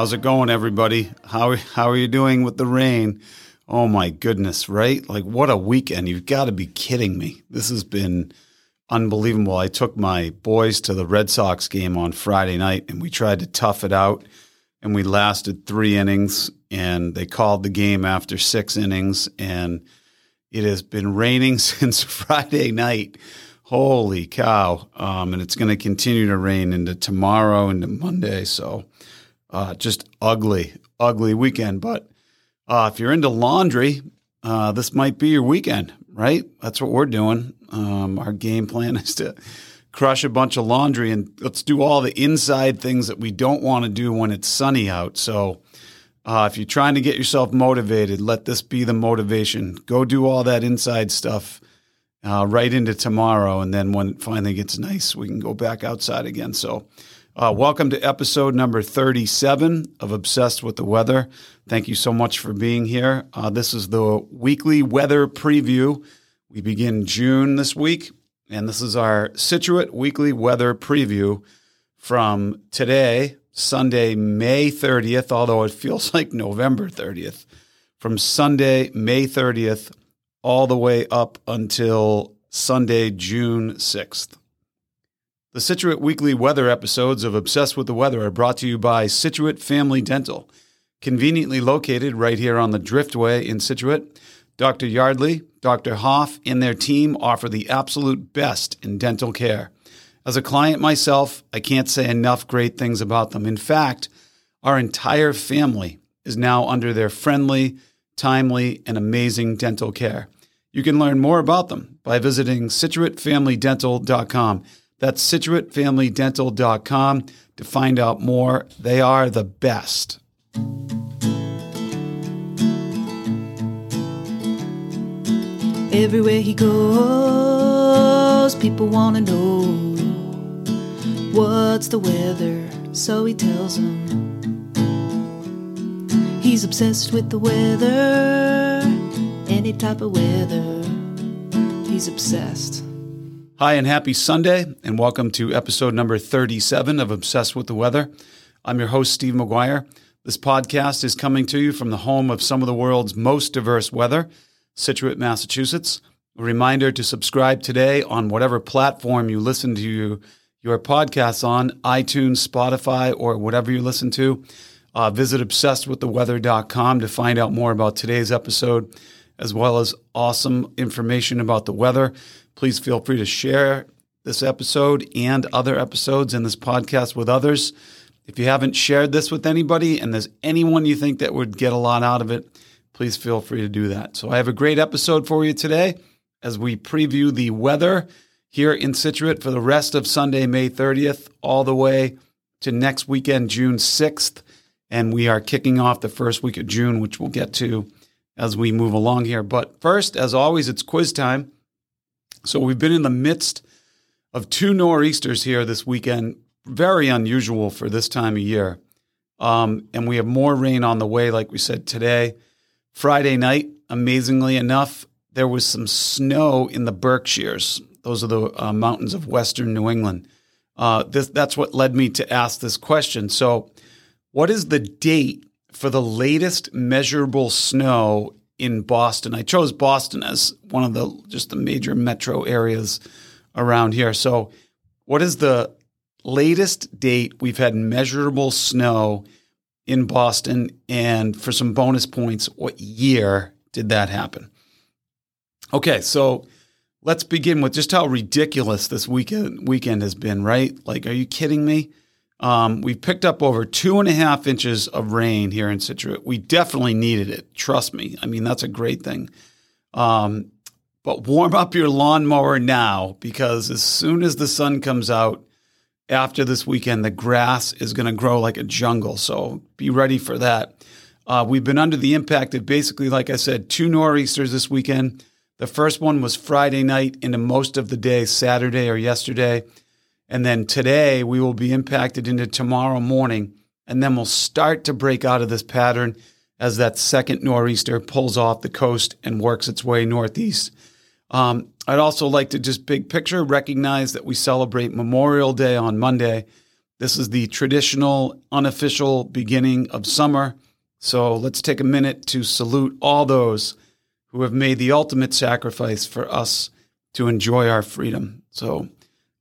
How's it going, everybody? How how are you doing with the rain? Oh my goodness, right? Like what a weekend. You've got to be kidding me. This has been unbelievable. I took my boys to the Red Sox game on Friday night and we tried to tough it out and we lasted 3 innings and they called the game after 6 innings and it has been raining since Friday night. Holy cow. Um, and it's going to continue to rain into tomorrow, into Monday. So uh, just ugly, ugly weekend. But uh, if you're into laundry, uh, this might be your weekend, right? That's what we're doing. Um, our game plan is to crush a bunch of laundry and let's do all the inside things that we don't want to do when it's sunny out. So uh, if you're trying to get yourself motivated, let this be the motivation. Go do all that inside stuff uh, right into tomorrow. And then when it finally gets nice, we can go back outside again. So, uh, welcome to episode number 37 of Obsessed with the Weather. Thank you so much for being here. Uh, this is the weekly weather preview. We begin June this week, and this is our Scituate weekly weather preview from today, Sunday, May 30th, although it feels like November 30th, from Sunday, May 30th, all the way up until Sunday, June 6th. The Scituate Weekly Weather episodes of Obsessed with the Weather are brought to you by Scituate Family Dental, conveniently located right here on the Driftway in Scituate. Dr. Yardley, Dr. Hoff, and their team offer the absolute best in dental care. As a client myself, I can't say enough great things about them. In fact, our entire family is now under their friendly, timely, and amazing dental care. You can learn more about them by visiting ScituateFamilyDental.com. That's ScituateFamilyDental.com to find out more. They are the best. Everywhere he goes, people want to know what's the weather, so he tells them. He's obsessed with the weather, any type of weather. He's obsessed. Hi, and happy Sunday, and welcome to episode number 37 of Obsessed with the Weather. I'm your host, Steve McGuire. This podcast is coming to you from the home of some of the world's most diverse weather, Scituate, Massachusetts. A reminder to subscribe today on whatever platform you listen to your, your podcasts on, iTunes, Spotify, or whatever you listen to. Uh, visit obsessedwiththeweather.com to find out more about today's episode, as well as awesome information about the weather. Please feel free to share this episode and other episodes in this podcast with others. If you haven't shared this with anybody and there's anyone you think that would get a lot out of it, please feel free to do that. So I have a great episode for you today as we preview the weather here in Scituate for the rest of Sunday, May 30th, all the way to next weekend, June 6th. And we are kicking off the first week of June, which we'll get to as we move along here. But first, as always, it's quiz time. So we've been in the midst of two nor'easters here this weekend. Very unusual for this time of year. Um, and we have more rain on the way, like we said today. Friday night, amazingly enough, there was some snow in the Berkshires. Those are the uh, mountains of western New England. Uh, this, that's what led me to ask this question. So, what is the date for the latest measurable snow in Boston. I chose Boston as one of the just the major metro areas around here. So, what is the latest date we've had measurable snow in Boston? And for some bonus points, what year did that happen? Okay, so let's begin with just how ridiculous this weekend weekend has been. Right? Like, are you kidding me? Um, we picked up over two and a half inches of rain here in Scituate. We definitely needed it. Trust me. I mean, that's a great thing. Um, but warm up your lawnmower now because as soon as the sun comes out after this weekend, the grass is going to grow like a jungle. So be ready for that. Uh, we've been under the impact of basically, like I said, two nor'easters this weekend. The first one was Friday night into most of the day, Saturday or yesterday. And then today we will be impacted into tomorrow morning. And then we'll start to break out of this pattern as that second nor'easter pulls off the coast and works its way northeast. Um, I'd also like to just big picture recognize that we celebrate Memorial Day on Monday. This is the traditional, unofficial beginning of summer. So let's take a minute to salute all those who have made the ultimate sacrifice for us to enjoy our freedom. So,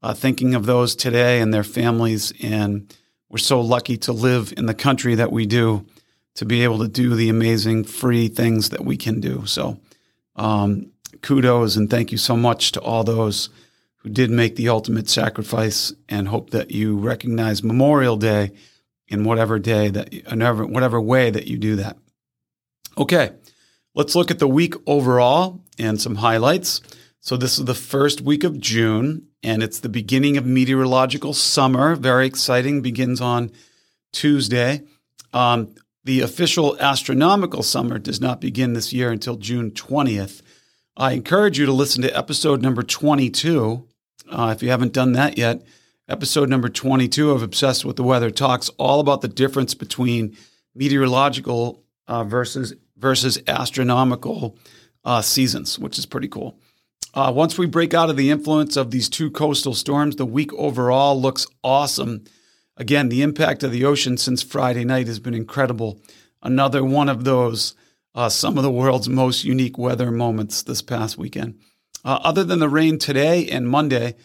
uh, thinking of those today and their families, and we're so lucky to live in the country that we do, to be able to do the amazing free things that we can do. So, um, kudos and thank you so much to all those who did make the ultimate sacrifice, and hope that you recognize Memorial Day in whatever day that, whatever whatever way that you do that. Okay. Let's look at the week overall and some highlights. So, this is the first week of June, and it's the beginning of meteorological summer. Very exciting, begins on Tuesday. Um, the official astronomical summer does not begin this year until June 20th. I encourage you to listen to episode number 22. Uh, if you haven't done that yet, episode number 22 of Obsessed with the Weather talks all about the difference between meteorological uh, versus versus astronomical uh, seasons, which is pretty cool. Uh, once we break out of the influence of these two coastal storms, the week overall looks awesome. Again, the impact of the ocean since Friday night has been incredible. Another one of those, uh, some of the world's most unique weather moments this past weekend. Uh, other than the rain today and Monday,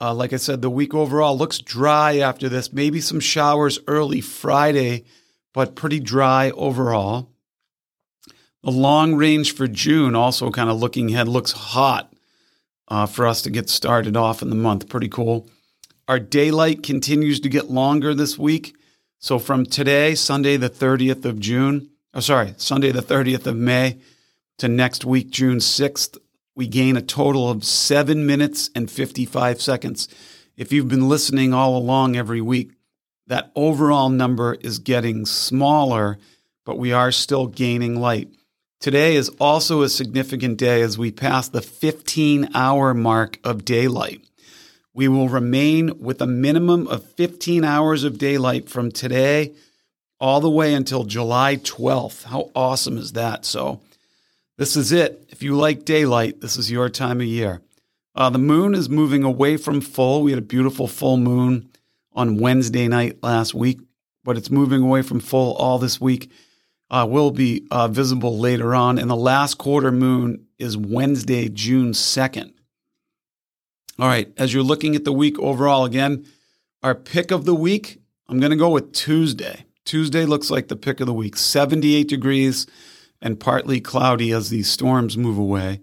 uh, like I said, the week overall looks dry after this. Maybe some showers early Friday, but pretty dry overall. The long range for June, also kind of looking ahead, looks hot uh, for us to get started off in the month. Pretty cool. Our daylight continues to get longer this week. So from today, Sunday, the 30th of June, oh, sorry, Sunday, the 30th of May, to next week, June 6th, we gain a total of seven minutes and 55 seconds. If you've been listening all along every week, that overall number is getting smaller, but we are still gaining light. Today is also a significant day as we pass the 15 hour mark of daylight. We will remain with a minimum of 15 hours of daylight from today all the way until July 12th. How awesome is that? So, this is it. If you like daylight, this is your time of year. Uh, the moon is moving away from full. We had a beautiful full moon on Wednesday night last week, but it's moving away from full all this week uh, will be uh, visible later on. And the last quarter moon is Wednesday, June 2nd. All right, as you're looking at the week overall, again, our pick of the week, I'm going to go with Tuesday. Tuesday looks like the pick of the week 78 degrees and partly cloudy as these storms move away.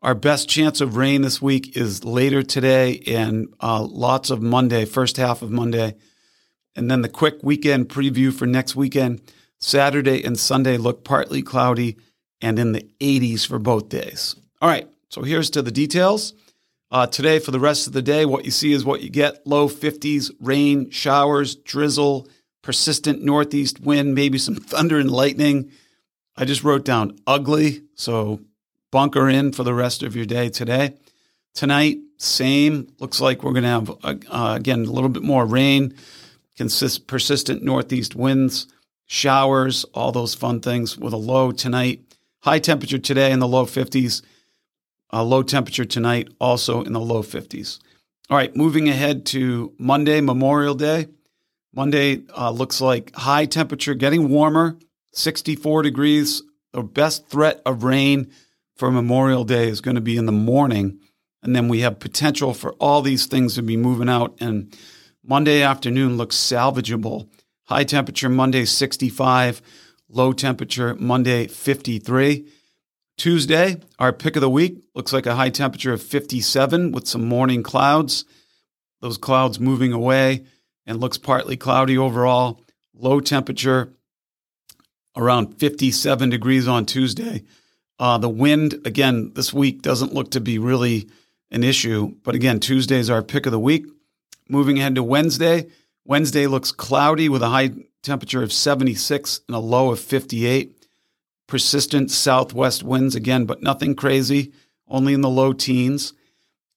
Our best chance of rain this week is later today and uh, lots of Monday, first half of Monday. And then the quick weekend preview for next weekend. Saturday and Sunday look partly cloudy and in the 80s for both days. All right, so here's to the details. Uh, today, for the rest of the day, what you see is what you get low 50s, rain, showers, drizzle, persistent northeast wind, maybe some thunder and lightning. I just wrote down ugly, so bunker in for the rest of your day today. Tonight, same. Looks like we're going to have, uh, again, a little bit more rain, consist, persistent northeast winds showers, all those fun things with a low tonight. High temperature today in the low 50s. A low temperature tonight also in the low 50s. All right, moving ahead to Monday, Memorial Day. Monday uh, looks like high temperature getting warmer, 64 degrees. The best threat of rain for Memorial Day is going to be in the morning. And then we have potential for all these things to be moving out. And Monday afternoon looks salvageable. High temperature Monday 65, low temperature Monday 53. Tuesday, our pick of the week looks like a high temperature of 57 with some morning clouds. Those clouds moving away and looks partly cloudy overall. Low temperature around 57 degrees on Tuesday. Uh, the wind, again, this week doesn't look to be really an issue. But again, Tuesday is our pick of the week. Moving ahead to Wednesday, Wednesday looks cloudy with a high temperature of 76 and a low of 58. Persistent southwest winds again, but nothing crazy, only in the low teens.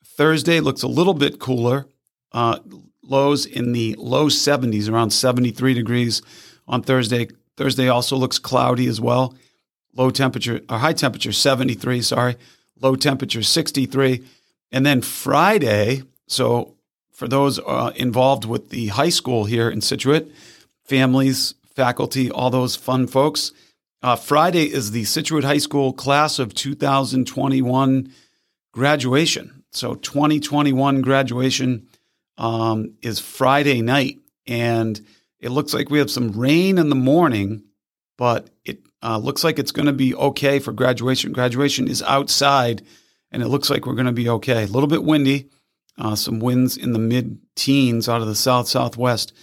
Thursday looks a little bit cooler. Uh, lows in the low 70s, around 73 degrees on Thursday. Thursday also looks cloudy as well. Low temperature, or high temperature 73, sorry. Low temperature 63. And then Friday, so for those uh, involved with the high school here in Scituate, families, faculty, all those fun folks. Uh, Friday is the Scituate High School class of 2021 graduation. So 2021 graduation um, is Friday night, and it looks like we have some rain in the morning, but it uh, looks like it's going to be okay for graduation. Graduation is outside, and it looks like we're going to be okay. A little bit windy, uh, some winds in the mid teens out of the south southwest,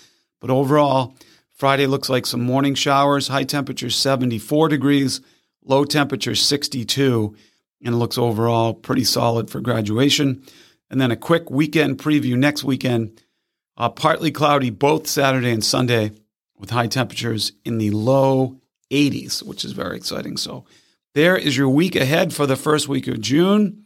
but overall, Friday looks like some morning showers. High temperature 74 degrees, low temperature 62, and it looks overall pretty solid for graduation. And then a quick weekend preview next weekend. Uh, partly cloudy both Saturday and Sunday with high temperatures in the low 80s, which is very exciting. So there is your week ahead for the first week of June.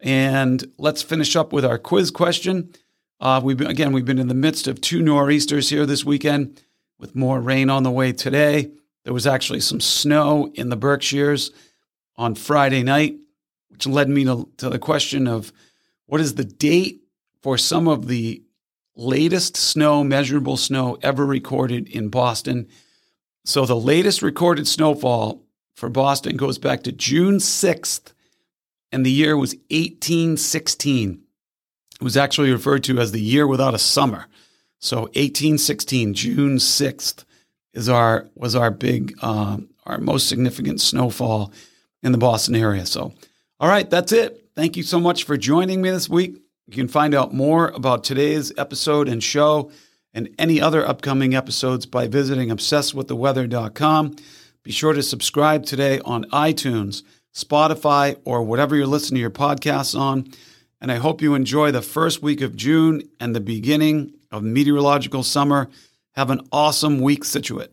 And let's finish up with our quiz question. Uh, we've been, again, we've been in the midst of two nor'easters here this weekend with more rain on the way today. There was actually some snow in the Berkshires on Friday night, which led me to, to the question of what is the date for some of the latest snow, measurable snow ever recorded in Boston. So the latest recorded snowfall for Boston goes back to June 6th, and the year was 1816. It was actually referred to as the year without a summer. So 1816, June 6th, is our was our big, uh, our most significant snowfall in the Boston area. So, all right, that's it. Thank you so much for joining me this week. You can find out more about today's episode and show and any other upcoming episodes by visiting obsessedwiththeweather.com. Be sure to subscribe today on iTunes, Spotify, or whatever you're listening to your podcasts on. And I hope you enjoy the first week of June and the beginning of meteorological summer. Have an awesome week, Scituate.